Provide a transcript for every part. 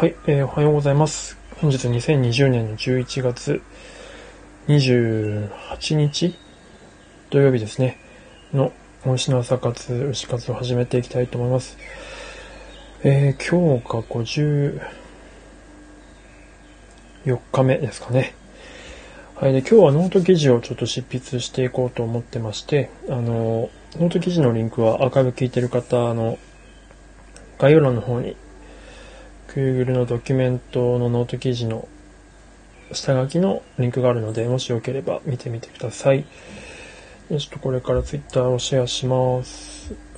はい、えー、おはようございます。本日2020年の11月28日土曜日ですね、の牛の朝活、牛活を始めていきたいと思います。えー、今日が54日目ですかね。はい、で、今日はノート記事をちょっと執筆していこうと思ってまして、あの、ノート記事のリンクはアーカイブ聞いてる方の概要欄の方に Google のドキュメントのノート記事の下書きのリンクがあるので、もしよければ見てみてください。ちょっとこれから Twitter をシェアします。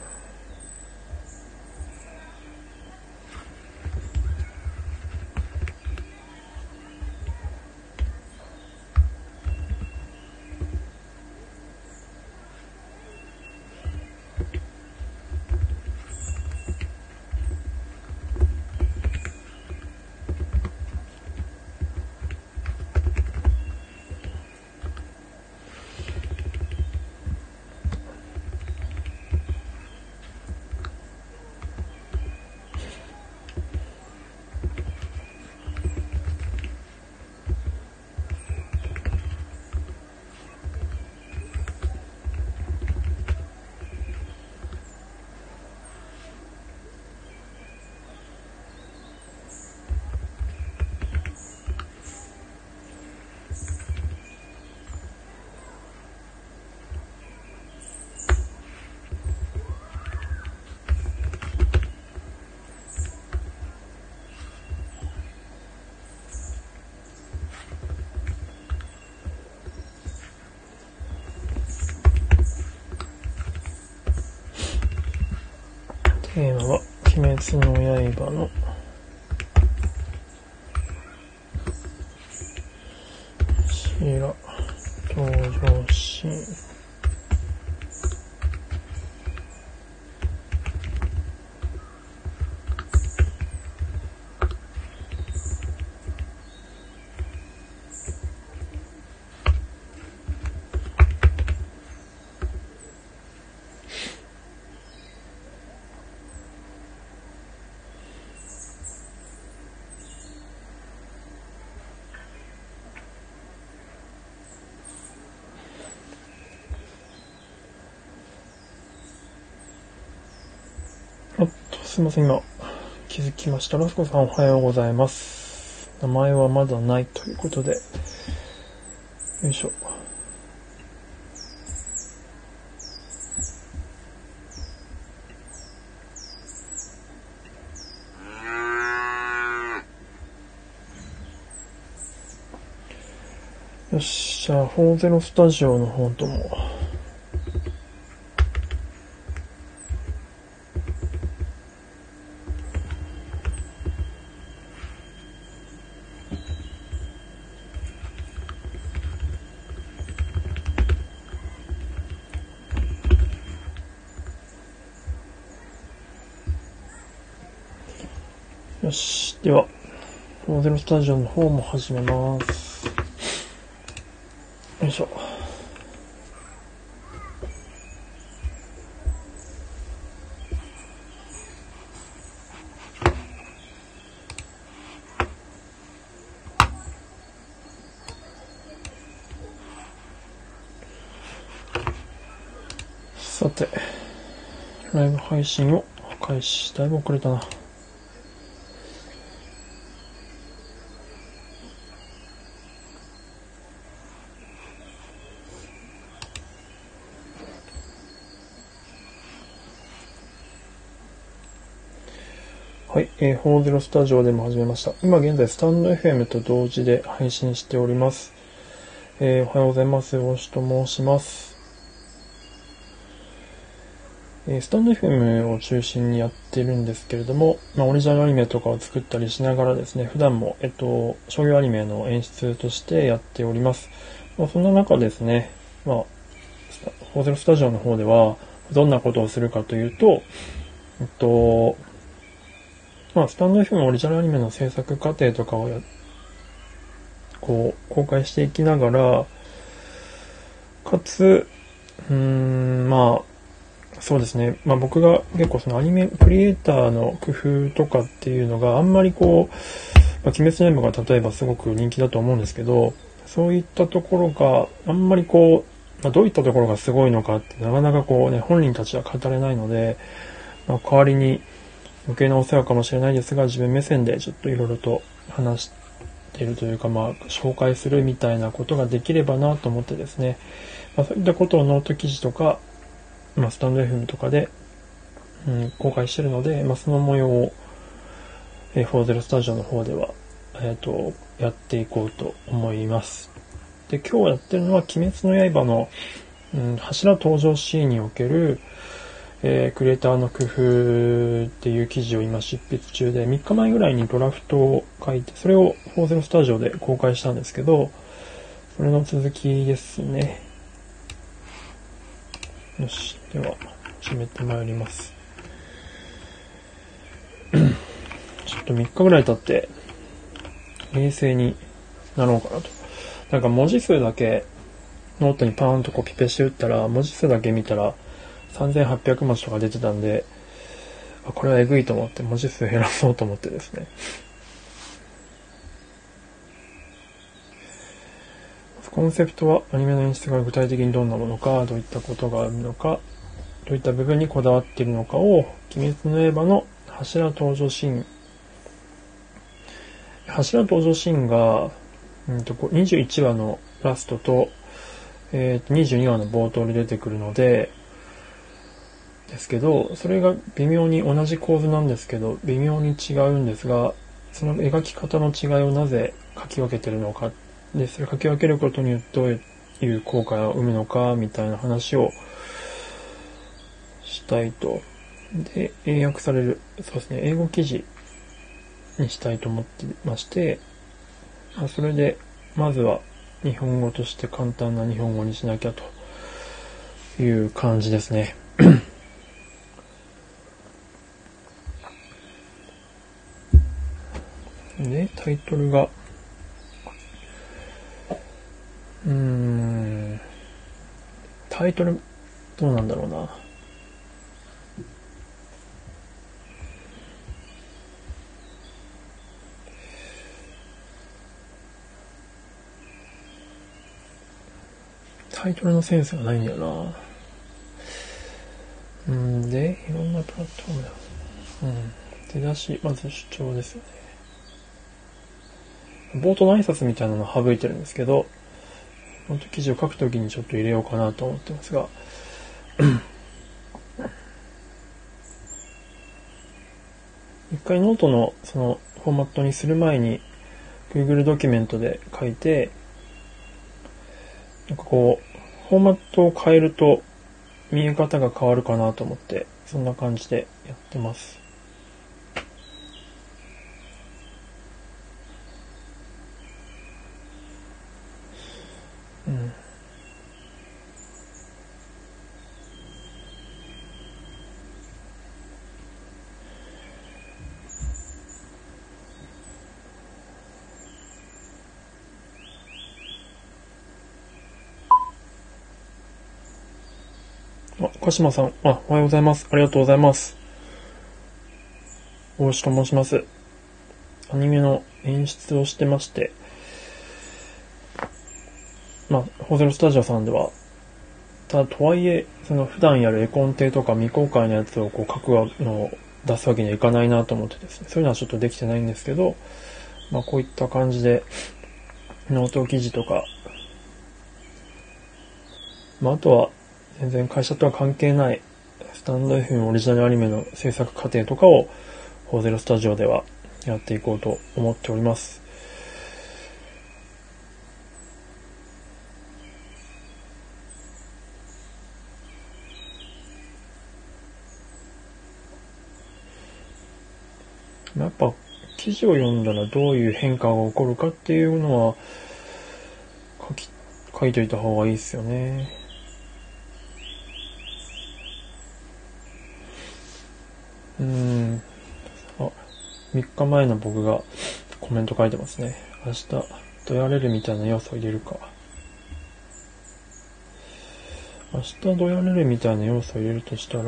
テーマは、鬼滅の刃のシラ登場シーン。おっと、すいません、今、気づきました。ラスコさんおはようございます。名前はまだないということで、よいしょ。よっし、ゃあ、フォーゼロスタジオの方とも、よし。では、モデルスタジオの方も始めます。よいしょ。さて、ライブ配信を開始。だいぶ遅れたな。えー、ホーゼロスタジオでも始めました。今現在、スタンド FM と同時で配信しております。えー、おはようございます。大志と申します。えー、スタンド FM を中心にやってるんですけれども、まあ、オリジナルアニメとかを作ったりしながらですね、普段も、えっと、商業アニメの演出としてやっております。まあ、そんな中ですね、まあ、ホーゼロスタジオの方では、どんなことをするかというと、えっと、まあ、スタンド F のオリジナルアニメの制作過程とかをや、こう、公開していきながら、かつ、うーん、まあ、そうですね。まあ僕が結構そのアニメクリエイターの工夫とかっていうのがあんまりこう、まあ、鬼滅の刃が例えばすごく人気だと思うんですけど、そういったところがあんまりこう、まあ、どういったところがすごいのかってなかなかこうね、本人たちは語れないので、まあ、代わりに余計なお世話かもしれないですが、自分目線でちょっといろいろと話しているというか、まあ、紹介するみたいなことができればなと思ってですね、まあ、そういったことをノート記事とか、まあ、 stand.fm とかで、うん、公開してるので、まあ、その模様を、えー、40スタジオの方では、えっ、ー、と、やっていこうと思います。で、今日やってるのは、鬼滅の刃の、うん、柱登場シーンにおける、えー、クリエイターの工夫っていう記事を今執筆中で、3日前ぐらいにドラフトを書いて、それを40スタジオで公開したんですけど、それの続きですね。よし。では、始めてまいります。ちょっと3日ぐらい経って、冷静になろうかなと。なんか文字数だけノートにパーンとコピペして打ったら、文字数だけ見たら、3800文字とか出てたんで、これはえぐいと思って文字数減らそうと思ってですね。コンセプトはアニメの演出が具体的にどんなものか、どういったことがあるのか、どういった部分にこだわっているのかを、鬼滅の刃の柱登場シーン。柱登場シーンが、うんと、21話のラストと、えー、22話の冒頭で出てくるので、ですけど、それが微妙に同じ構図なんですけど、微妙に違うんですが、その描き方の違いをなぜ書き分けてるのか、で、それ書き分けることによってどういう効果を生むのか、みたいな話をしたいと。で、英訳される、そうですね、英語記事にしたいと思ってまして、ま、それで、まずは日本語として簡単な日本語にしなきゃという感じですね。で、タイトルが、うーん、タイトル、どうなんだろうな。タイトルのセンスがないんだよな。うんで、いろんなプラットフォームだ。うん。出だし、まず主張ですよね。冒頭の挨拶みたいなの省いてるんですけど、本当記事を書くときにちょっと入れようかなと思ってますが、一回ノートのそのフォーマットにする前に Google ドキュメントで書いて、なんかこう、フォーマットを変えると見え方が変わるかなと思って、そんな感じでやってます。鹿島さん。あ、おはようございます。ありがとうございます。大石と申します。アニメの演出をしてまして、まあ、フォーゼロスタジオさんでは、ただとはいえ、その普段やる絵コンテとか未公開のやつをこう書くのを出すわけにはいかないなと思ってですね、そういうのはちょっとできてないんですけど、まあこういった感じで、ノート記事とか、まああとは、全然会社とは関係ないスタンド FM オリジナルアニメの制作過程とかを、ホーゼロスタジオではやっていこうと思っております。やっぱ記事を読んだらどういう変化が起こるかっていうのは書き、書いといた方がいいですよね。うん。あ、3日前の僕がコメント書いてますね。明日、どやれるみたいな要素を入れるか。明日どやれるみたいな要素を入れるとしたら、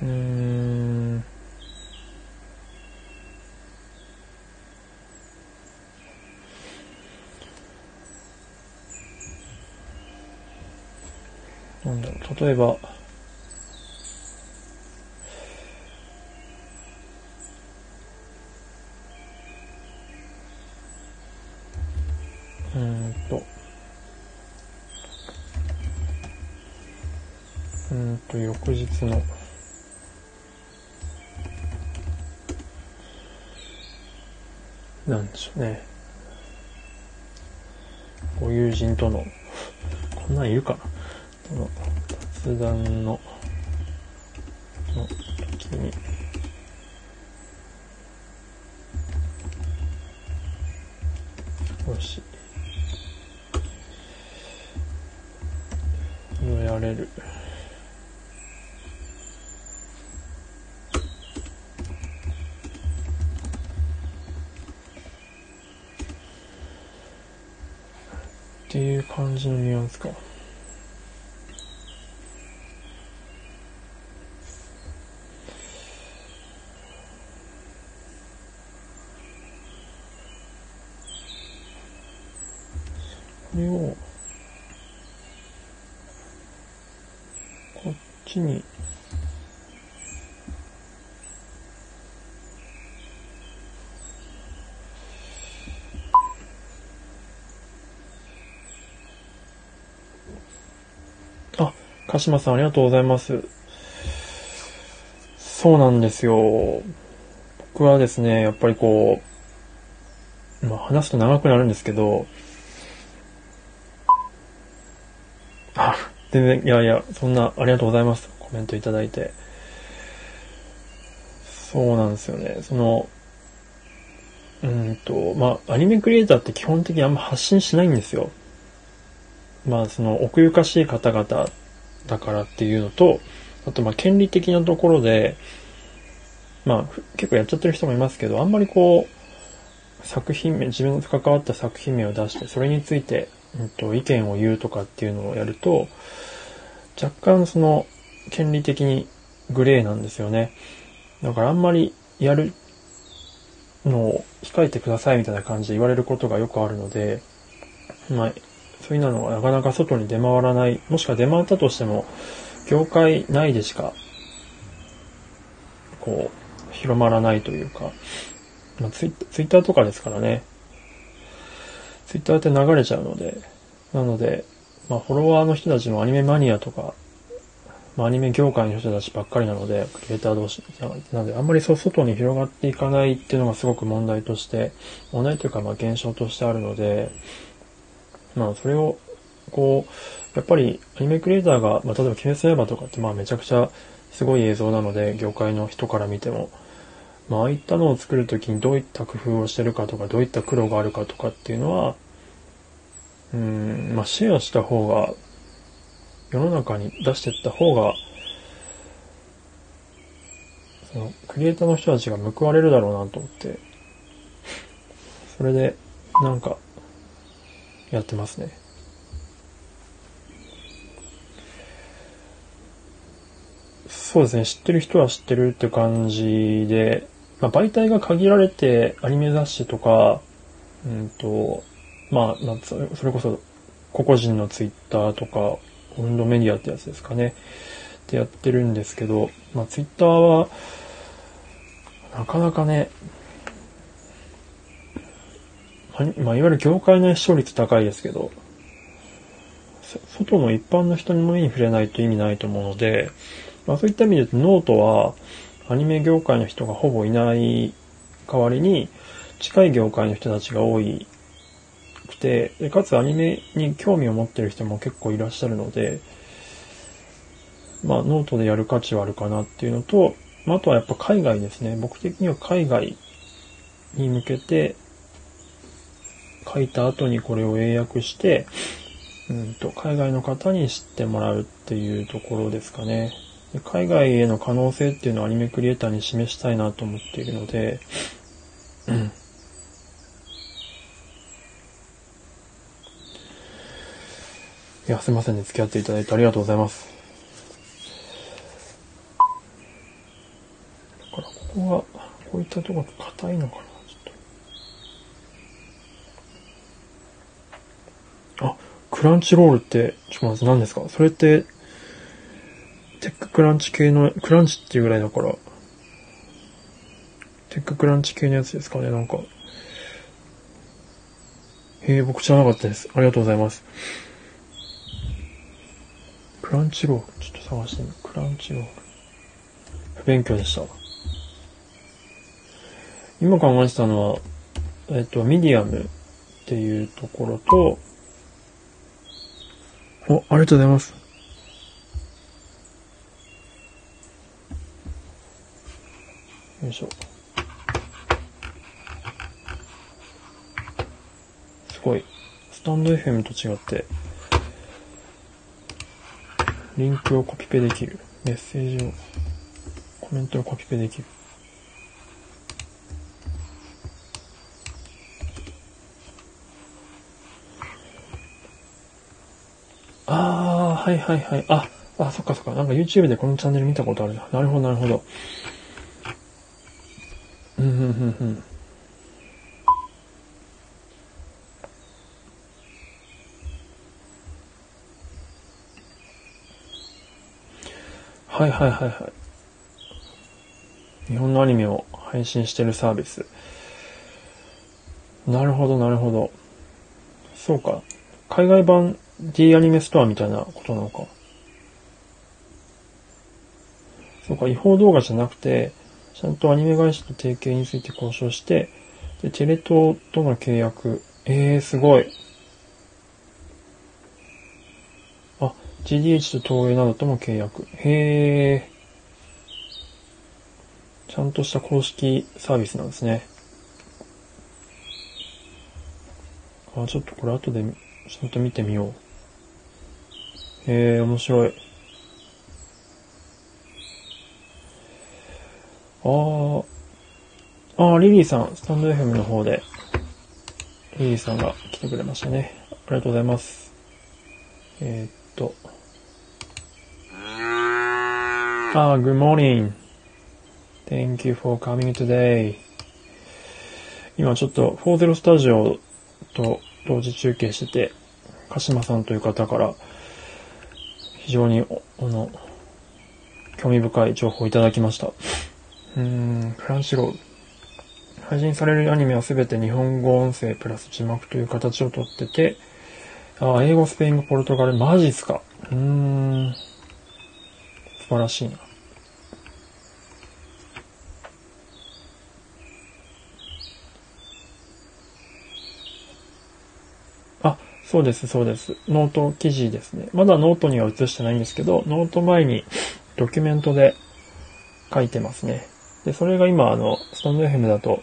うん。なんだろう、例えば、うんと、うんと、翌日の、なんでしょうね。ご友人との、こんなんいるかなこの雑談の、の時に、少し、やれる。っていう感じのニュアンスか。これを、こっちに、あ、鹿島さんありがとうございます。そうなんですよ。僕はですね、やっぱりこう、まあ話すと長くなるんですけど、あ、全然、いやいや、そんな、ありがとうございます。コメントいただいて。そうなんですよね。その、うんと、まあ、アニメクリエイターって基本的にあんま発信しないんですよ。まあ、その、奥ゆかしい方々だからっていうのと、あと、まあ、権利的なところで、まあ、結構やっちゃってる人もいますけど、あんまりこう、作品名、自分の関わった作品名を出して、それについて、うんと、意見を言うとかっていうのをやると、若干その、権利的にグレーなんですよね。だからあんまりやるのを控えてくださいみたいな感じで言われることがよくあるので、まあ、そういうのがなかなか外に出回らない、もしくは出回ったとしても、業界内でしか、こう、広まらないというか、まあ、ツイツイッターとかですからね、ツイッターって流れちゃうので、なので、まあ、フォロワーの人たちもアニメマニアとか、まあ、アニメ業界の人たちばっかりなので、クリエイター同士なので、あんまりそう外に広がっていかないっていうのがすごく問題として、問題というか、まあ、現象としてあるので、まあ、それを、こう、やっぱりアニメクリエイターが、まあ、例えば、鬼滅の刃とかって、まあ、めちゃくちゃすごい映像なので、業界の人から見ても、まあ、ああいったのを作るときにどういった工夫をしてるかとか、どういった苦労があるかとかっていうのは、うん、まあ、シェアした方が、世の中に出していった方が、その、クリエイターの人たちが報われるだろうなと思って、それで、なんか、やってますね。そうですね、知ってる人は知ってるって感じで、まあ、媒体が限られて、アニメ雑誌とか、うんと、まあ、まあ、それこそ、個々人のツイッターとか、温度メディアってやつですかね。ってやってるんですけど、まあ、ツイッターは、なかなかね、まあ、いわゆる業界の視聴率高いですけど、外の一般の人にも目に触れないと意味ないと思うので、まあそういった意味で言うとノートはアニメ業界の人がほぼいない代わりに近い業界の人たちが多いくて、でかつアニメに興味を持ってる人も結構いらっしゃるので、まあノートでやる価値はあるかなっていうのと、まああとはやっぱ海外ですね。僕的には海外に向けて書いた後にこれを英訳して、うんと、海外の方に知ってもらうっていうところですかね。海外への可能性っていうのをアニメクリエイターに示したいなと思っているので、うん。いや、すいませんね。付き合っていただいてありがとうございます。だから、ここは、こういったとこ硬いのかな。あ、クランチロールって、ちょっとまず何ですか？それって、テッククランチ系の、クランチっていうぐらいだから、テッククランチ系のやつですかね、なんか。へえ、僕知らなかったです。ありがとうございます。クランチロール、ちょっと探してみる。クランチロール。不勉強でした。今考えてたのは、えっと、ミディアムっていうところと、お、ありがとうございます。よいしょ。すごい。スタンド FM と違って、リンクをコピペできる。メッセージを、コメントをコピペできる。はいはいはい。あ、あ、そっかそっか。なんか YouTube でこのチャンネル見たことあるな。なるほどなるほど。うん、うん、うん、うん。はいはいはいはい。日本のアニメを配信してるサービス。なるほどなるほど。そうか。海外版 D アニメストアみたいなことなのか。そうか、違法動画じゃなくて、ちゃんとアニメ会社と提携について交渉して、で、テレ東との契約。えー、すごい。あ、GDH と東映などとも契約。へー。ちゃんとした公式サービスなんですね。あ、ちょっとこれ後でちゃんと見てみよう。へー、面白い。あー、あー、リリーさん、スタンド FM の方で、リリーさんが来てくれましたね。ありがとうございます。えー、っと。あー、good morning. Thank you for coming today. 今ちょっと40スタジオと同時中継してて、鹿島さんという方から非常にあの興味深い情報をいただきました。うーん、フランシロー。配信されるアニメはすべて日本語音声プラス字幕という形をとってて、あ英語、スペイン語、ポルトガル、マジっすか。うーん、素晴らしいな。あ、そうです、そうです。ノート記事ですね。まだノートには移してないんですけど、ノート前にドキュメントで書いてますね。で、それが今、あの、 stand.fm だと、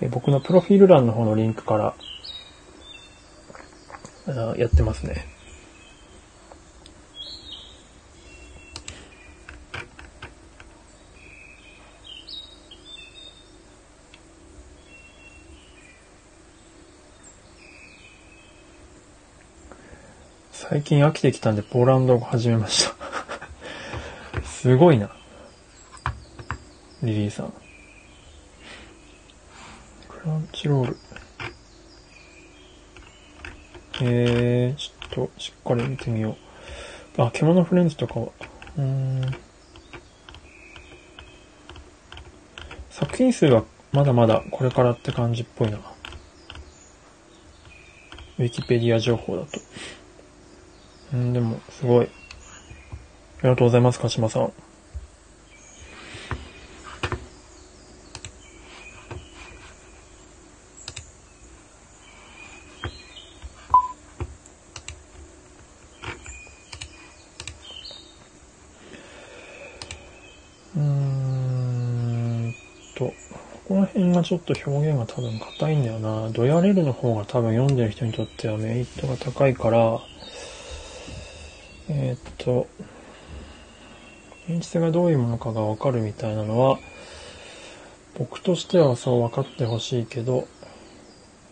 え僕のプロフィール欄の方のリンクから、あやってますね。最近飽きてきたんでポーランド語始めました。すごいな。リリーさん。クランチロール。えー、ちょっとしっかり見てみよう。あ、獣フレンズとかは。うん。作品数はまだまだこれからって感じっぽいな。ウィキペディア情報だと。うん、でも、すごい。ありがとうございます、鹿島さん。うんと、ここら辺がちょっと表現が多分硬いんだよな。ドヤレルの方が多分読んでる人にとってはメリットが高いから、と、現実がどういうものかがわかるみたいなのは、僕としてはそう分かってほしいけど、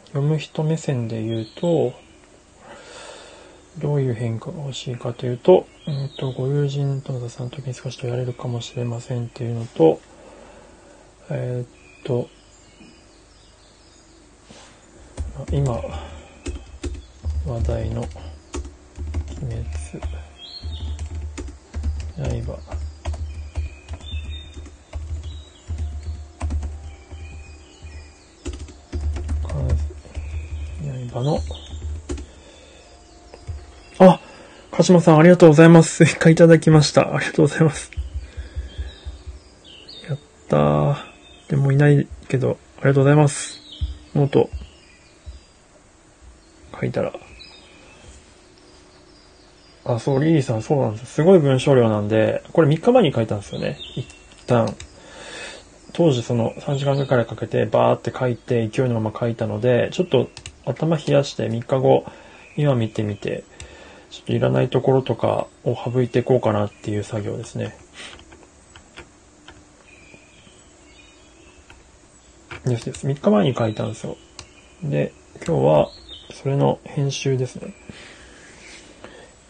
読む人目線で言うと、どういう変化が欲しいかというと、えっ、と、ご友人との雑談の時に少しとやれるかもしれませんっていうのと、えっ、と、今、話題の、鬼滅、刃、刃の、あ鹿島さんありがとうございます。一回いただきました。ありがとうございます。やったー。でもいないけど、ありがとうございます。ノート、書いたら。あ、そう、リリーさんそうなんです。すごい文章量なんで、これ3日前に書いたんですよね。一旦。当時その3時間ぐらいかけてバーって書いて勢いのまま書いたので、ちょっと頭冷やして3日後、今見てみて、ちょっといらないところとかを省いていこうかなっていう作業ですね。ですです。3日前に書いたんですよ。で、今日はそれの編集ですね。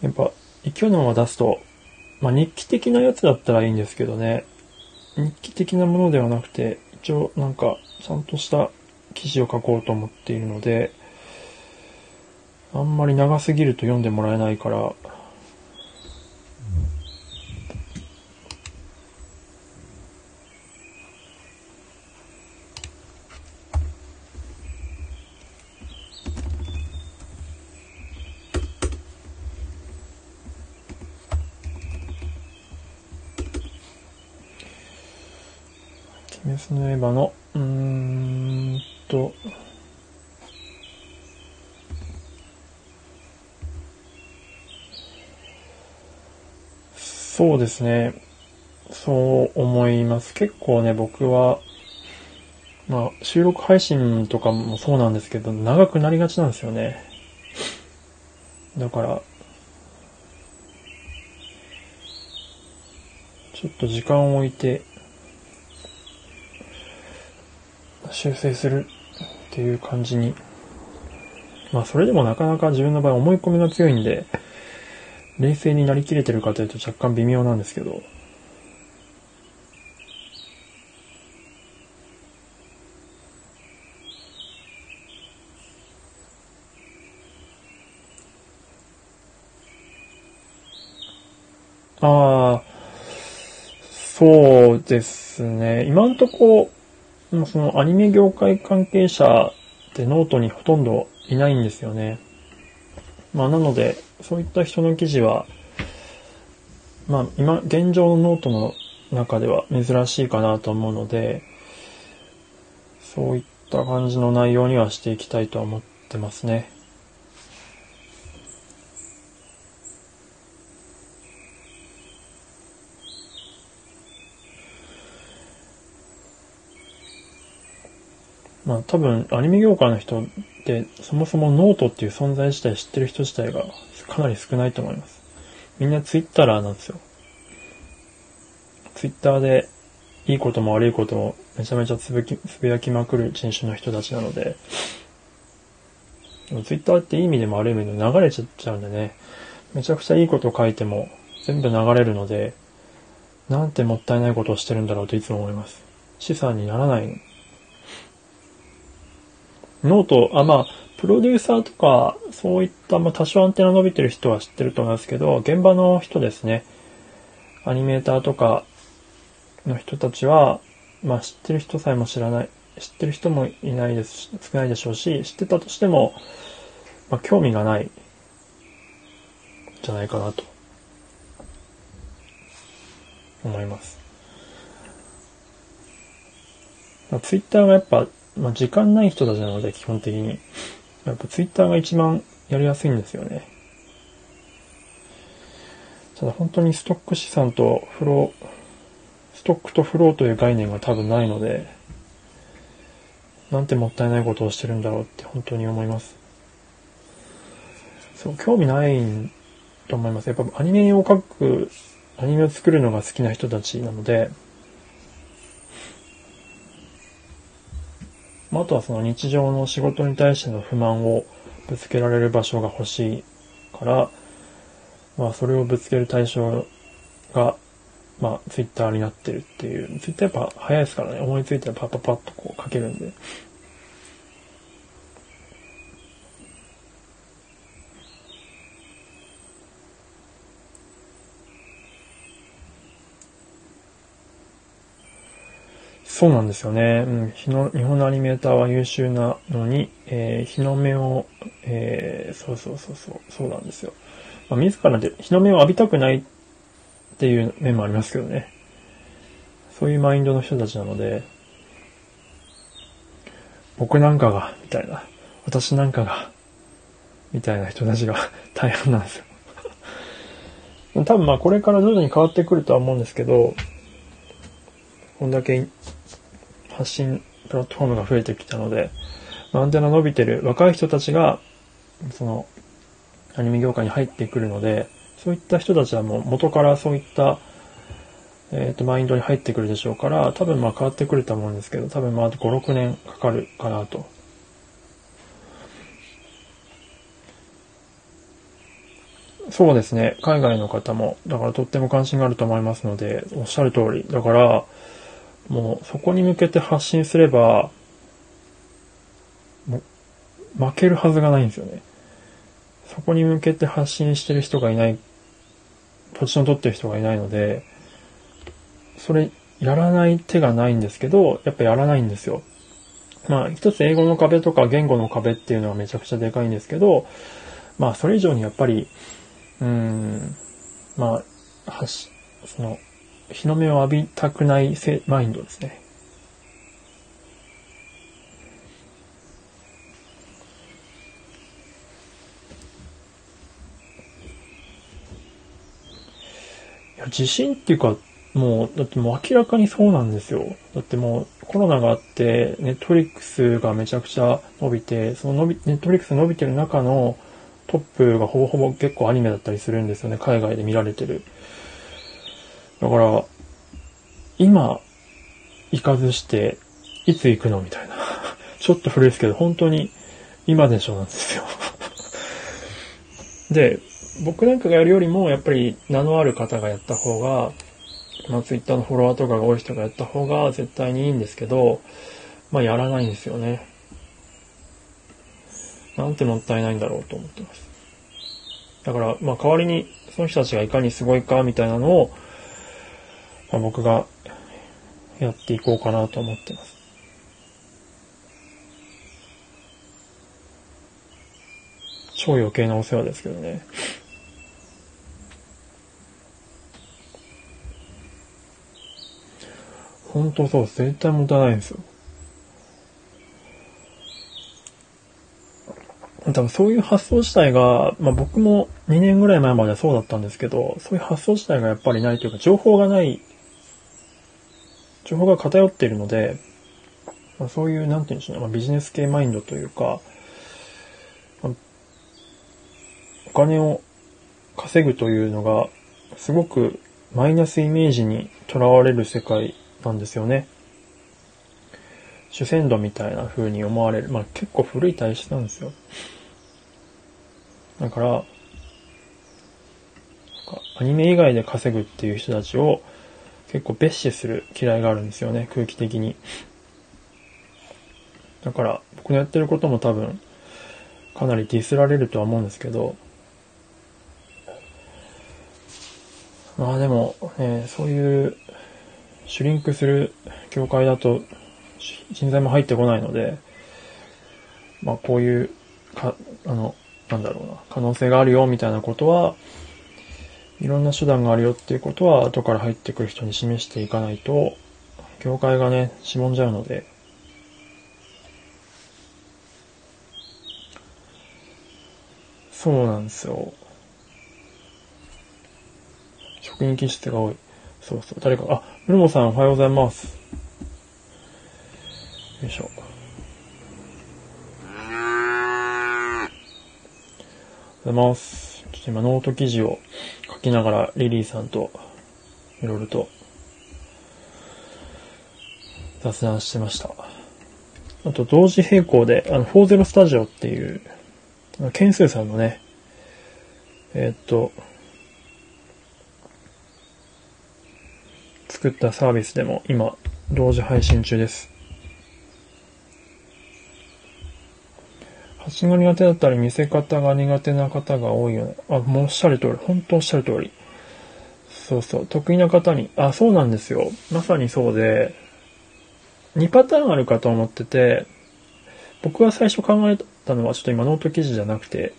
やっぱ勢いのまま出すと、まあ日記的なやつだったらいいんですけどね。日記的なものではなくて、一応なんかちゃんとした記事を書こうと思っているので、あんまり長すぎると読んでもらえないから、鬼滅の刃の、うーんと、そうですね。そう思います。結構ね、僕は、まあ、収録配信とかもそうなんですけど、長くなりがちなんですよね。だから、ちょっと時間を置いて、修正するっていう感じに。まあ、それでもなかなか自分の場合思い込みが強いんで、冷静になりきれてるかというと若干微妙なんですけど、ああ、そうですね。今んとこ、そのアニメ業界関係者ってノートにほとんどいないんですよね。まあなので、そういった人の記事は、まあ今、現状のノートの中では珍しいかなと思うので、そういった感じの内容にはしていきたいとは思ってますね。まあ多分アニメ業界の人ってそもそもノートっていう存在自体知ってる人自体がかなり少ないと思います。みんなツイッターなんですよ。ツイッターでいいことも悪いこともめちゃめちゃつぶきつぶやきまくる人種の人たちなので、ツイッターっていい意味でも悪い意味でも流れちゃっちゃうんでね、めちゃくちゃいいこと書いても全部流れるので、なんてもったいないことをしてるんだろうといつも思います。資産にならないノート、あ、まあ、プロデューサーとか、そういった、まあ、多少アンテナ伸びてる人は知ってると思いますけど、現場の人ですね。アニメーターとかの人たちは、まあ、知ってる人さえも知らない、知ってる人もいないです、少ないでしょうし、知ってたとしても、まあ、興味がない、じゃないかなと、思います。まあ、ツイッターがやっぱまあ、時間ない人たちなので、基本的に。やっぱツイッターが一番やりやすいんですよね。ただ本当にストック資産とフロー、ストックとフローという概念が多分ないので、なんてもったいないことをしてるんだろうって本当に思います。そう、興味ないと思います。やっぱアニメを描く、アニメを作るのが好きな人たちなので、あとはその日常の仕事に対しての不満をぶつけられる場所が欲しいから、まあそれをぶつける対象が、まあツイッターになってるっていう、ツイッターやっぱ早いですからね、思いついたらパッパッパッとこう書けるんで。そうなんですよね。うん、日の日本のアニメーターは優秀なのに、えー、日の目を、えー、そうそうそうそう、そうなんですよ。まあ、自らで日の目を浴びたくないっていう面もありますけどね。そういうマインドの人たちなので、僕なんかが、みたいな、私なんかが、みたいな人たちが 大半なんですよ。多分まあこれから徐々に変わってくるとは思うんですけど、こんだけ発信プラットフォームが増えてきたので、アンテナ伸びてる若い人たちが、その、アニメ業界に入ってくるので、そういった人たちはもう元からそういった、えっ、ー、と、マインドに入ってくるでしょうから、多分まあ変わってくると思うんですけど、多分まあ5、6年かかるかなと。そうですね。海外の方も、だからとっても関心があると思いますので、おっしゃる通り。だから、もうそこに向けて発信すれば、もう負けるはずがないんですよね。そこに向けて発信してる人がいない、ポジション取ってる人がいないので、それやらない手がないんですけど、やっぱやらないんですよ。まあ一つ英語の壁とか言語の壁っていうのはめちゃくちゃでかいんですけど、まあそれ以上にやっぱり、うーん、まあ、はし、その、日の目を浴びたくないマインドですね。いや、地震っていうか、もう、だってもう明らかにそうなんですよ。だってもうコロナがあって、ネットフリックスがめちゃくちゃ伸びて、その伸び、ネットフリックス伸びてる中のトップがほぼほぼ結構アニメだったりするんですよね。海外で見られてる。だから、今、行かずして、いつ行くのみたいな。ちょっと古いですけど、本当に今でしょなんですよ で、僕なんかがやるよりも、やっぱり名のある方がやった方が、まあ、ツイッターのフォロワーとかが多い人がやった方が絶対にいいんですけど、まあ、やらないんですよね。なんてもったいないんだろうと思ってます。だから、まあ、代わりに、その人たちがいかにすごいかみたいなのを、まあ、僕がやっていこうかなと思ってます。超余計なお世話ですけどね。本当そう絶対持たないんですよ。多分そういう発想自体が、まあ僕も2年ぐらい前まではそうだったんですけど、そういう発想自体がやっぱりないというか、情報がない情報が偏っているので、まあ、そういう、なんて言うんでしょうね、まあ、ビジネス系マインドというか、まあ、お金を稼ぐというのが、すごくマイナスイメージにとらわれる世界なんですよね。主戦度みたいな風に思われる。まあ結構古い体質なんですよ。だから、アニメ以外で稼ぐっていう人たちを結構蔑視する嫌いがあるんですよね、空気的に。だから、僕のやってることも多分、かなりディスられるとは思うんですけど、まあでも、ね、そういうシュリンクする業界だと人材も入ってこないので、まあこういう、か、あの、なんだろうな、可能性があるよみたいなことは、いろんな手段があるよっていうことは後から入ってくる人に示していかないと、業界がね、しぼんじゃうので、そうなんですよ。職人気質が多い。そうそう。誰か、あ、ムルモさんおはようございます。よいしょ。おはようございます。ちょっと今ノート記事を書きながらリリーさんといろいろと雑談してました。あと同時並行で、あの、40スタジオっていう、件数さんのね、えー、っと、作ったサービスでも今、同時配信中です。発信が苦手だったり見せ方が苦手な方が多いよね。あ、もうおっしゃる通り。本当おっしゃる通り。そうそう。得意な方に。あ、そうなんですよ。まさにそうで、2パターンあるかと思ってて、僕が最初考えたのはちょっと今ノート記事じゃなくて、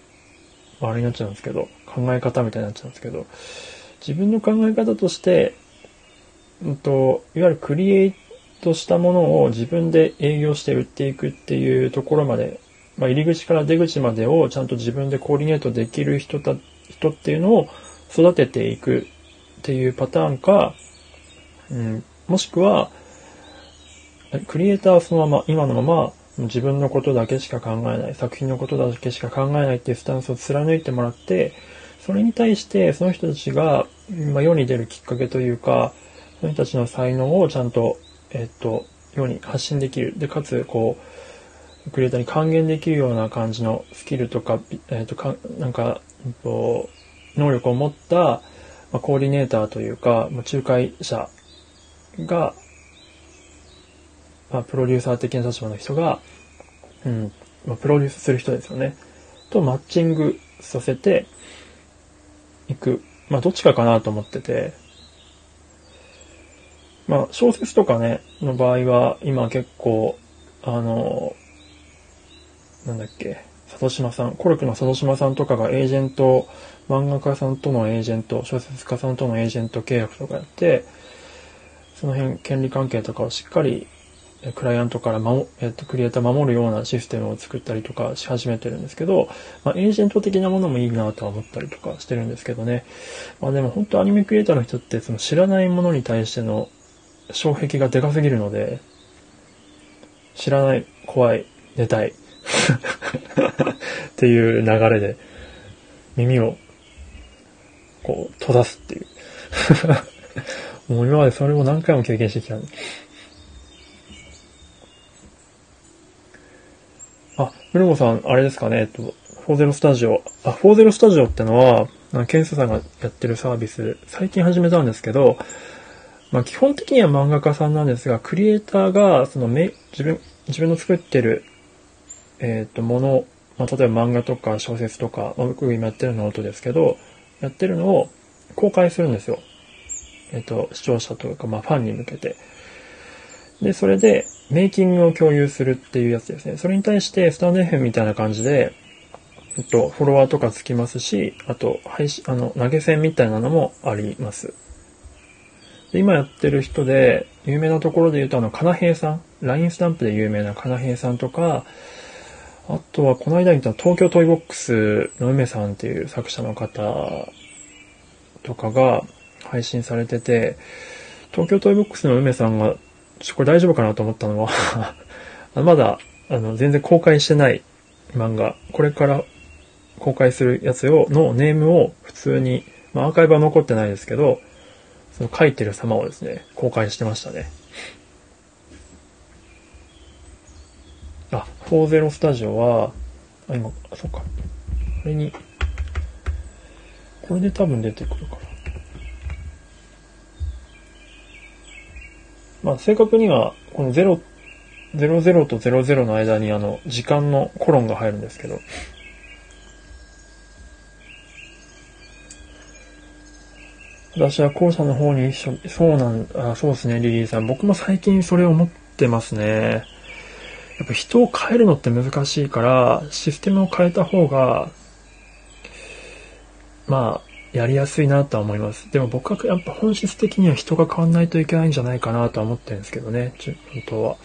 あれになっちゃうんですけど、考え方みたいになっちゃうんですけど、自分の考え方として、うんと、いわゆるクリエイトしたものを自分で営業して売っていくっていうところまでまあ、入り口から出口までをちゃんと自分でコーディネートできる人た、人っていうのを育てていくっていうパターンか、うん、もしくは、クリエイターはそのまま、今のまま自分のことだけしか考えない、作品のことだけしか考えないっていうスタンスを貫いてもらって、それに対してその人たちが、ま、世に出るきっかけというか、その人たちの才能をちゃんと、えっと、世に発信できる。で、かつ、こう、クリエイターに還元できるような感じのスキルとか、えっ、と、か、なんか、えっと、能力を持った、まあ、コーディネーターというか、まあ、仲介者が、まあ、プロデューサー的な立場の人が、うん、まあ、プロデュースする人ですよね。とマッチングさせていく。まあ、どっちかかなと思ってて、まあ、小説とかね、の場合は、今結構、あの、なんだっけ、里島さん、コルクの里島さんとかがエージェント、漫画家さんとのエージェント、小説家さんとのエージェント契約とかやって、その辺、権利関係とかをしっかり、クライアントから守、えっと、クリエイター守るようなシステムを作ったりとかし始めてるんですけど、まあ、エージェント的なものもいいなとは思ったりとかしてるんですけどね。まあでも本当アニメクリエイターの人ってその知らないものに対しての障壁がでかすぎるので、知らない、怖い、寝たい、っていう流れで耳をこう閉ざすっていう。もう今までそれを何回も経験してきたあ、ムルゴさん、あれですかね、えっと、40スタジオ。あ、40スタジオってのは、ケンスさんがやってるサービス、最近始めたんですけど、まあ基本的には漫画家さんなんですが、クリエイターが、そのめ、自分、自分の作ってるえっ、ー、と、もの、まあ、例えば漫画とか小説とか、まあ、僕今やってるノートですけど、やってるのを公開するんですよ。えっ、ー、と、視聴者とか、まあ、ファンに向けて。で、それで、メイキングを共有するっていうやつですね。それに対して、スタンド FM みたいな感じで、えっと、フォロワーとかつきますし、あと、配信、あの、投げ銭みたいなのもあります。で今やってる人で、有名なところで言うと、あの、カナヘイさん、LINE スタンプで有名なカナヘイさんとか、あとは、この間言った東京トイボックスのうめさんっていう作者の方とかが配信されてて、東京トイボックスのうめさんが、ちょ、これ大丈夫かなと思ったのは まだ、あの、全然公開してない漫画、これから公開するやつを、のネームを普通に、まあアーカイブは残ってないですけど、その書いてる様をですね、公開してましたね。あ、40スタジオは、あ、今、そっか。これに、これで多分出てくるかな。まあ、正確には、この0、00と00の間にあの、時間のコロンが入るんですけど、私は後者の方に一緒、そうなん、あそうですね、リリーさん。僕も最近それを思ってますね。やっぱ人を変えるのって難しいから、システムを変えた方が、まあ、やりやすいなとは思います。でも僕はやっぱ本質的には人が変わんないといけないんじゃないかなとは思ってるんですけどね、本当は。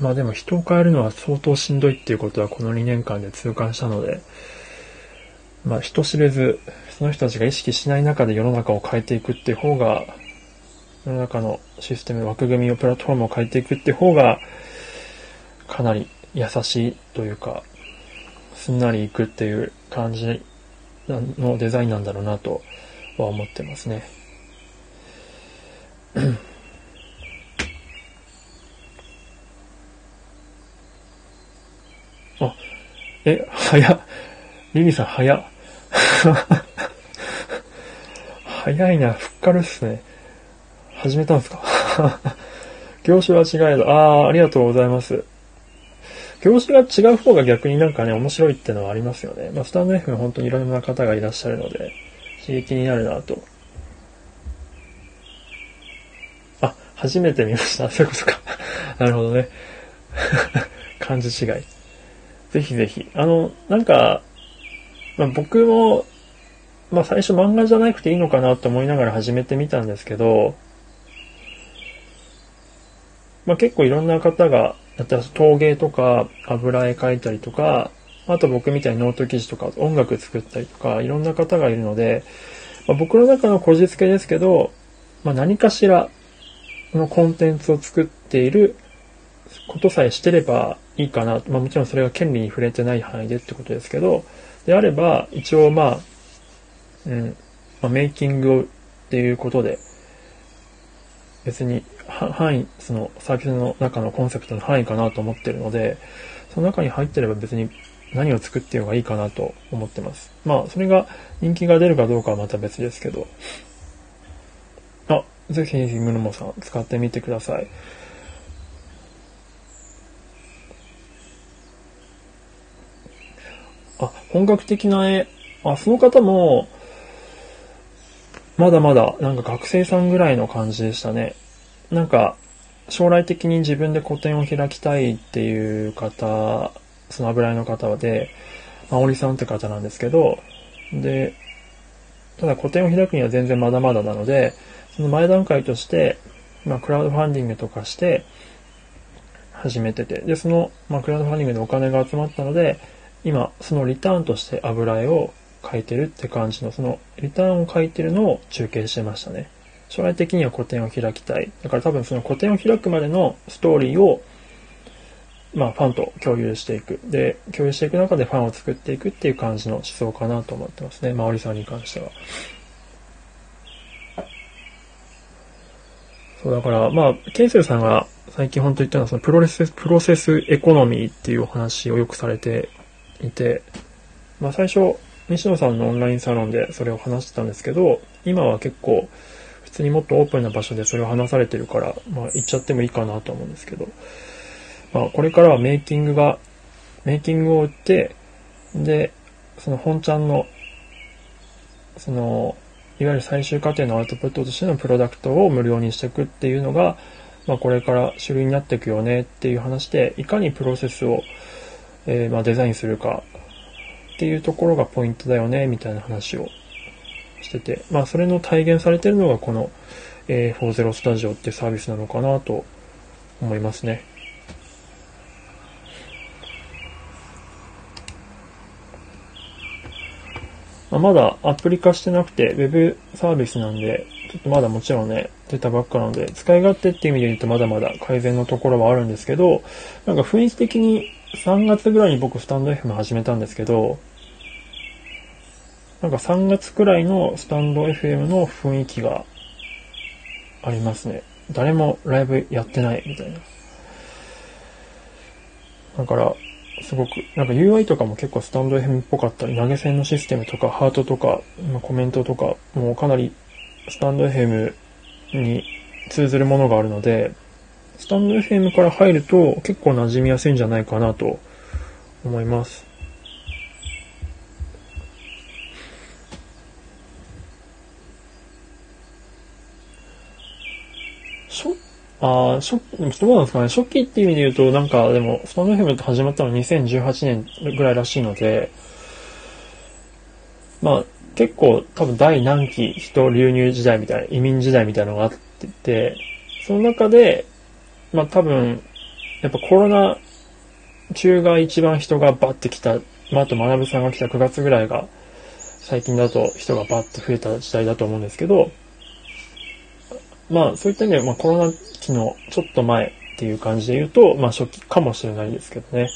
まあでも人を変えるのは相当しんどいっていうことはこの2年間で痛感したので、まあ人知れず、その人たちが意識しない中で世の中を変えていくっていう方が世の中のシステム、枠組みを、プラットフォームを変えていくって方が、かなり優しいというか、すんなりいくっていう感じのデザインなんだろうなとは思ってますね。あ、え、早っ。リリさん早っ。早いな、ふっかるっすね。始めたんですか？業種は違えど、ああ、ありがとうございます。業種が違う方が逆になんかね、面白いってのはありますよね。まあ、スタンド F 本当にいろんな方がいらっしゃるので、刺激になるなと。あ、初めて見ました。そういうことか。なるほどね。漢字違い。ぜひぜひ。あの、なんか、まあ、僕も、まあ最初漫画じゃなくていいのかなと思いながら始めてみたんですけど、まあ結構いろんな方がやったら陶芸とか油絵描いたりとか、あと僕みたいにノート記事とか音楽作ったりとかいろんな方がいるので、まあ、僕の中のこじつけですけど、まあ、何かしらのコンテンツを作っていることさえしてればいいかな。まあもちろんそれが権利に触れてない範囲でってことですけど、であれば一応まあ、うん、まあ、メイキングをっていうことで、別に範囲、そのサービスの中のコンセプトの範囲かなと思ってるので、その中に入ってれば別に何を作っていうのがいいかなと思ってます。まあ、それが人気が出るかどうかはまた別ですけど。あ、ぜひぜひムルモさん使ってみてください。あ、本格的な絵。あ、その方も、まだまだ、なんか学生さんぐらいの感じでしたね。なんか、将来的に自分で個展を開きたいっていう方、その油絵の方で、ま、おりさんって方なんですけど、で、ただ個展を開くには全然まだまだなので、その前段階として、まあ、クラウドファンディングとかして始めてて、で、その、まあ、クラウドファンディングでお金が集まったので、今、そのリターンとして油絵を描いてるって感じの、そのリターンを描いてるのを中継してましたね。将来的には個展を開きたい。だから多分その個展を開くまでのストーリーを、まあファンと共有していく。で、共有していく中でファンを作っていくっていう感じの思想かなと思ってますね。まおりさんに関しては。そうだから、まあ、ケイセルさんが最近本当言ったのは、そのプロレス、プロセスエコノミーっていうお話をよくされていて、まあ最初、西野さんのオンラインサロンでそれを話してたんですけど、今は結構、普通にもっとオープンな場所でそれを話されてるから、まあ行っちゃってもいいかなと思うんですけど、まあこれからはメイキングが、メイキングを売って、で、その本ちゃんの、その、いわゆる最終過程のアウトプットとしてのプロダクトを無料にしていくっていうのが、まあこれから主流になっていくよねっていう話で、いかにプロセスをえー、まあ、デザインするかっていうところがポイントだよね、みたいな話をしてて、まあ、それの体現されてるのがこの、えー、40スタジオっていうサービスなのかなと思いますね。まあ、まだアプリ化してなくて、ウェブサービスなんで、ちょっとまだもちろんね、出たばっかなので、使い勝手っていう意味で言うとまだまだ改善のところはあるんですけど、なんか雰囲気的に3月ぐらいに僕スタンド FM 始めたんですけど、なんか3月くらいのスタンド FM の雰囲気がありますね。誰もライブやってないみたいな。だから、すごく、なんか UI とかも結構スタンド FM っぽかったり、投げ銭のシステムとか、ハートとか、コメントとか、もうかなりスタンド FM に通ずるものがあるので、スタンド FM から入ると結構馴染みやすいんじゃないかなと思います。しょ、ああ、初、どうなんですかね。初期っていう意味で言うと、なんかでも、スタンド FM って始まったの2018年ぐらいらしいので、まあ、結構多分第何期人流入時代みたいな、移民時代みたいなのがあってて、その中で、まあ多分、やっぱコロナ中が一番人がバッて来た、まああと学さんが来た9月ぐらいが、最近だと人がバッて増えた時代だと思うんですけど、まあそういった意味で、まあコロナ期のちょっと前っていう感じで言うと、まあ初期かもしれないですけどね。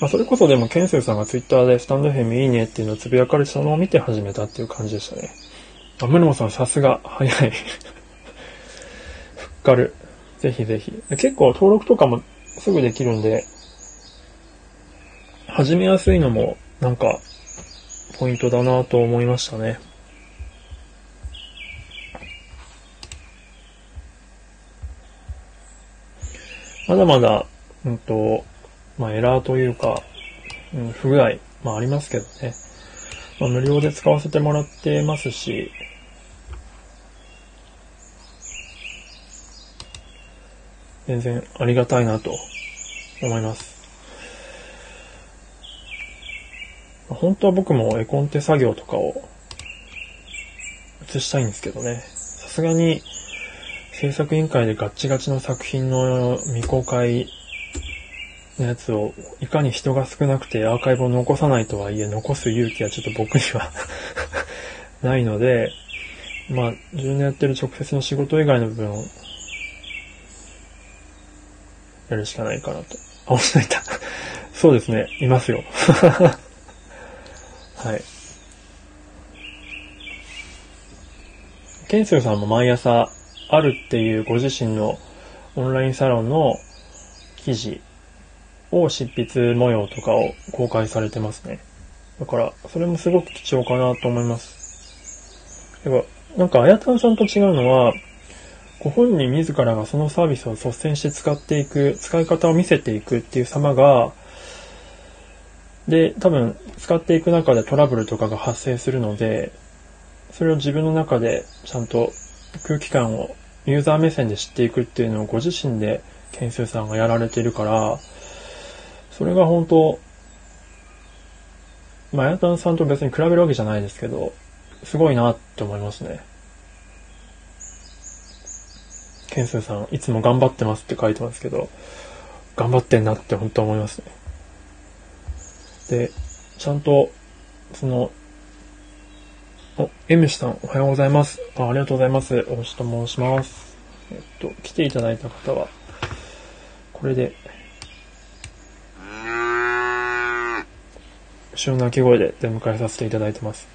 まあそれこそでもケンセルさんがツイッターでスタンドフェムいいねっていうのをつぶやかれてたのを見て始めたっていう感じでしたね。あ、ムルモさんさすが、早い。ふっかる。ぜひぜひ。結構登録とかもすぐできるんで、始めやすいのも、なんか、ポイントだなと思いましたね。まだまだ、うんと、まあ、エラーというか、うん、不具合、まあ、ありますけどね。まあ、無料で使わせてもらってますし、全然ありがたいなと思います。本当は僕も絵コンテ作業とかを映したいんですけどね。さすがに制作委員会でガッチガチの作品の未公開のやつをいかに人が少なくてアーカイブを残さないとはいえ残す勇気はちょっと僕には ないので、まあ自分でやってる直接の仕事以外の部分をやるしかないかなと。あ、押しといた。そうですね。いますよ。はい。ケンスルさんも毎朝、あるっていうご自身のオンラインサロンの記事を執筆模様とかを公開されてますね。だから、それもすごく貴重かなと思います。やっぱ、なんか、あやたんさんと違うのは、ご本人自らがそのサービスを率先して使っていく、使い方を見せていくっていう様が、で、多分、使っていく中でトラブルとかが発生するので、それを自分の中でちゃんと空気感をユーザー目線で知っていくっていうのをご自身で研修さんがやられてるから、それが本当、まあ、やたんさんと別に比べるわけじゃないですけど、すごいなって思いますね。ケンスーさん、いつも頑張ってますって書いてますけど、頑張ってんなって本当思いますね。で、ちゃんと、その、お、エムシさん、おはようございます。あありがとうございます。おしと申します。えっと、来ていただいた方は、これで、後ろの鳴き声で出迎えさせていただいてます。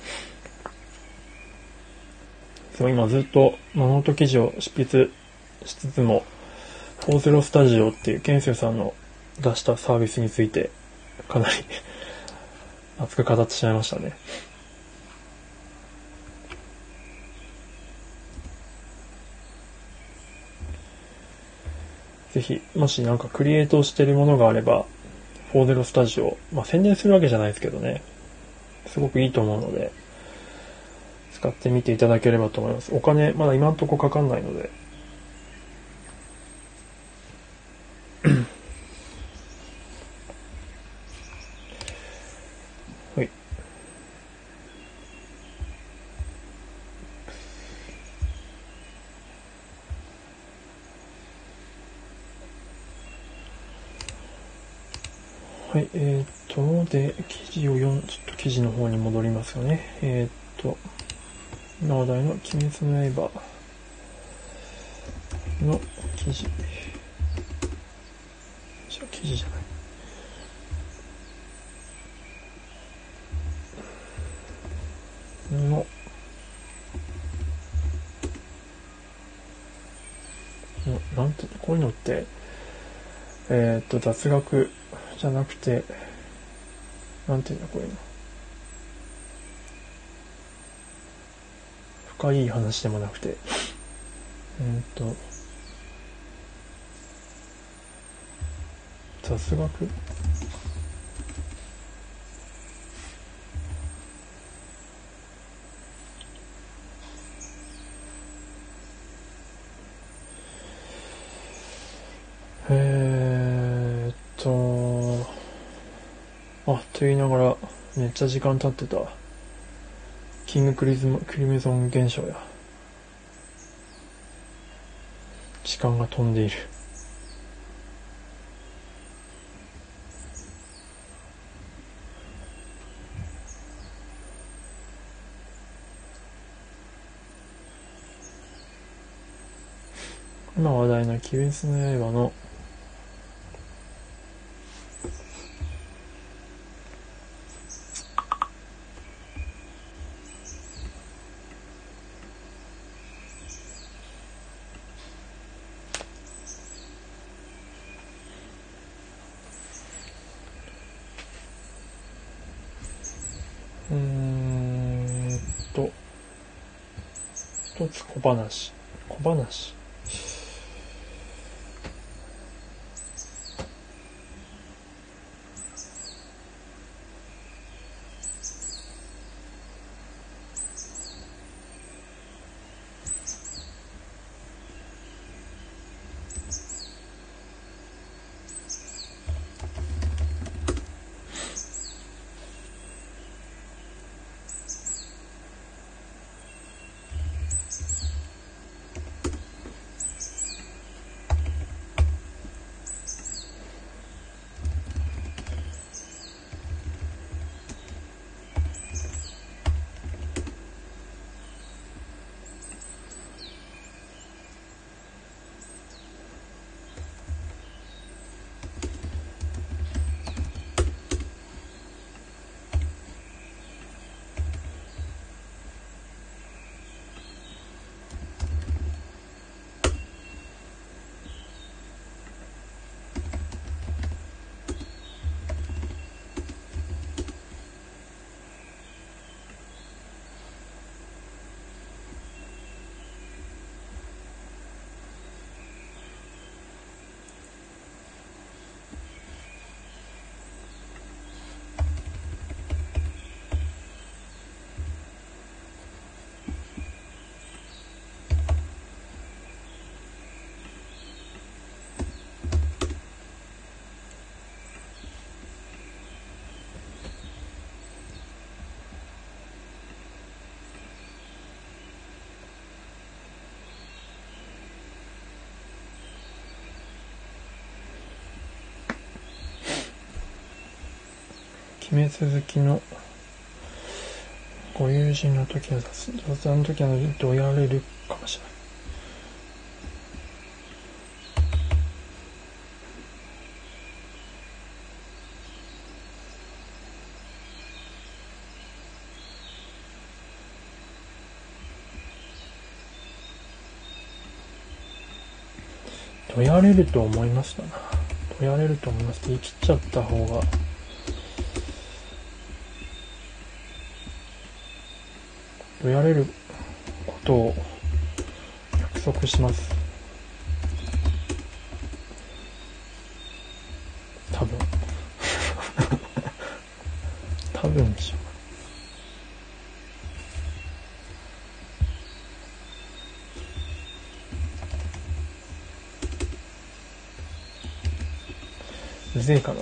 そう、今ずっとノート記事を執筆しつつも、40スタジオっていうケンセさんの出したサービスについて、かなり 熱く語ってしまいましたね。ぜひ、もしなんかクリエイトしてるものがあれば、40スタジオ、まあ宣伝するわけじゃないですけどね、すごくいいと思うので、使ってみていただければと思います。お金、まだ今んとこかかんないので、はい、えー、っと、で、記事を読ん、ちょっと記事の方に戻りますよね。えー、っと、今話題の鬼滅の刃の記事。記事じゃない。の、のなんて、こういうのって、えー、っと、雑学じゃなくて、なんていうんだ、こういうの。深い話でもなくて、うんと、雑学？と言いながら、めっちゃ時間経ってた。キングクリズム、クリムゾン現象や。時間が飛んでいる。今話題の鬼滅の刃のと、一つ小話。小話。鬼滅好きのご友人の時は雑談の時はどやれるかもしれない。どやれると思いましたな。どやれると思います。言い切っちゃった方が。どやれることを約束します。多分。多分でしょ。うぜえかな、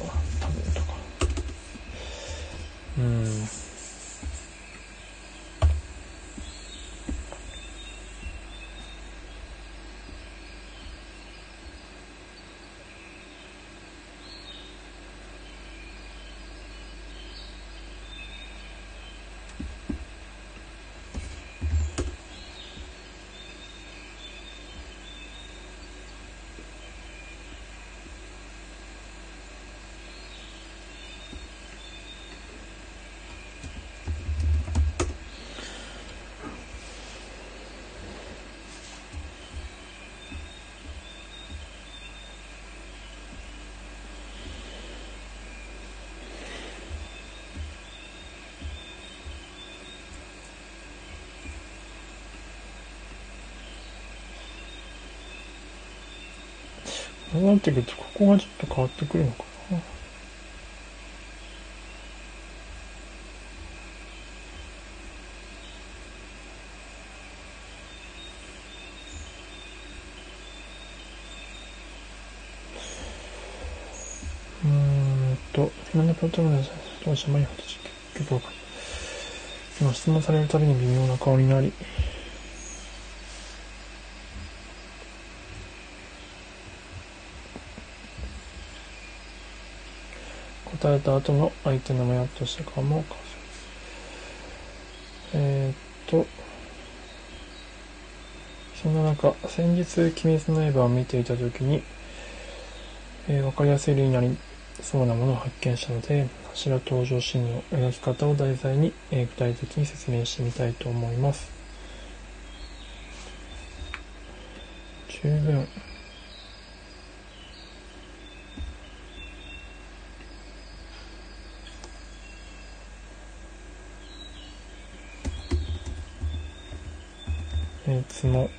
そうなってくると、ここがちょっと変わってくるのかな。うーんと、今のプロトムの当社マリファと結局わかる。今質問されるたびに微妙な顔になり、答えた後の相手のもやっとした顔もえー、っと、そんな中、先日、鬼滅の刃を見ていたときに、えーわかりやすい例になりそうなものを発見したので、柱登場シーンの描き方を題材に、えー具体的に説明してみたいと思います。十分。その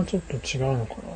がちょっと違うのかな。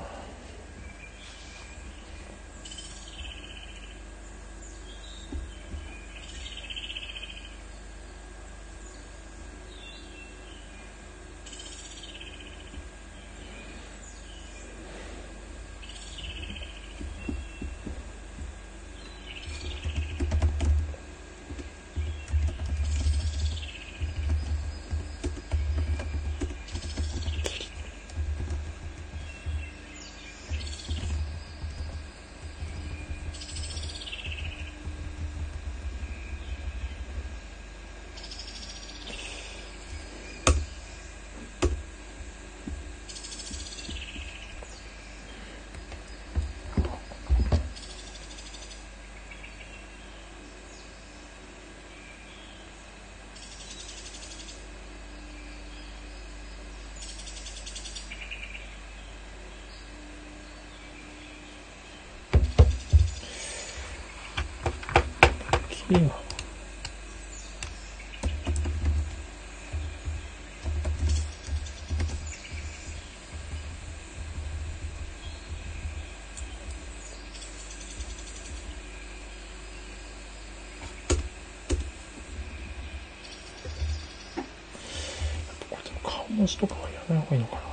帽子とかはやめない方がいいのかな。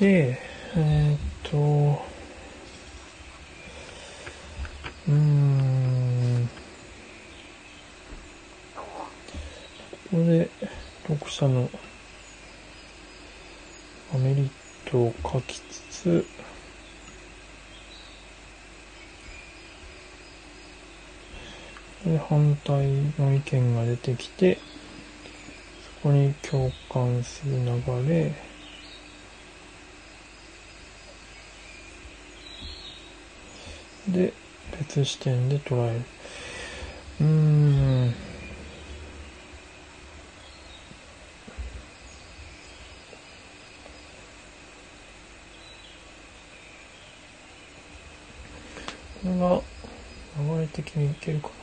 で、えーっと、うん、ここで読者のメリットを書きつつ、で反対の意見が出てきて、そこに共感する流れ、で、別視点で捉える。うーん。これが流れ的にいけるかな。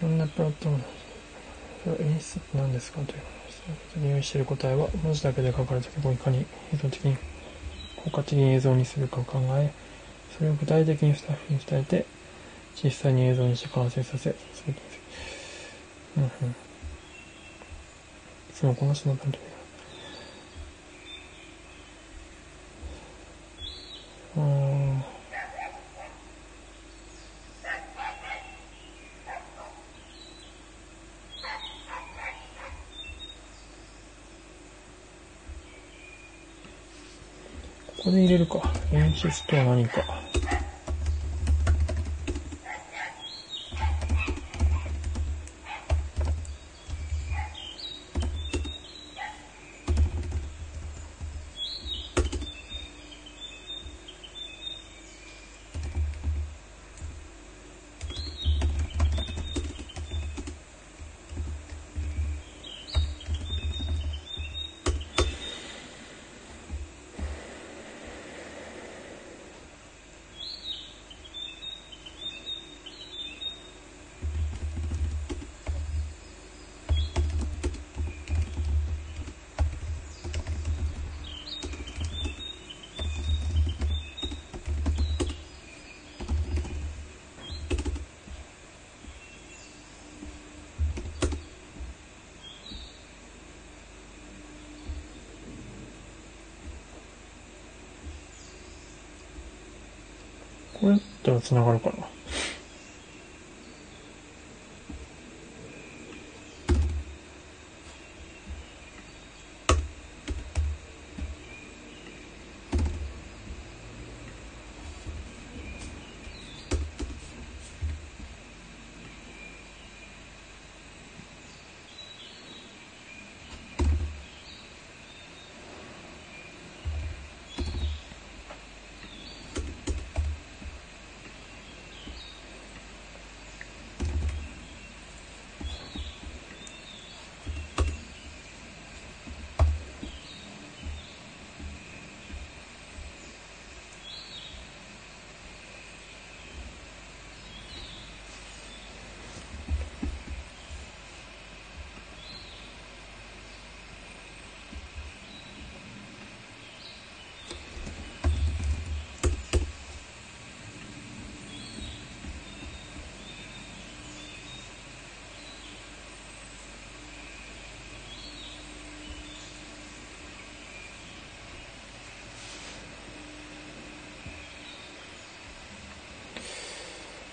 いろんなプラットフォームそれは演出って何ですかという話。利用している答えは文字だけで書かれた結果いかに映像的に効果的に映像にするかを考え、それを具体的にスタッフに伝えて、実際に映像にして完成させ、それにする。うんうん。いつもこの人の担当うん。ここで入れるか。演出とは何か。繋がるかな。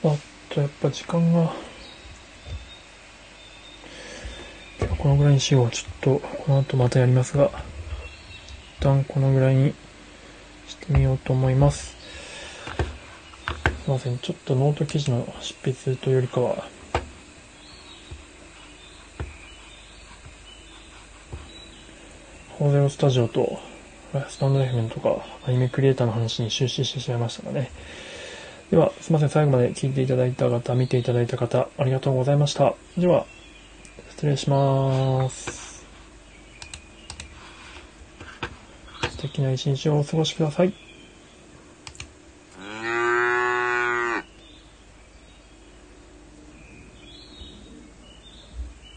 あと、やっぱ時間が、このぐらいにしよう。ちょっと、この後またやりますが、一旦このぐらいにしてみようと思います。すいません。ちょっとノート記事の執筆というよりかは、ホーゼロスタジオと、スタンド FM とか、アニメクリエイターの話に終始してしまいましたがね。では、すいません。最後まで聞いていただいた方、見ていただいた方、ありがとうございました。では、失礼します。素敵な一日をお過ごしください。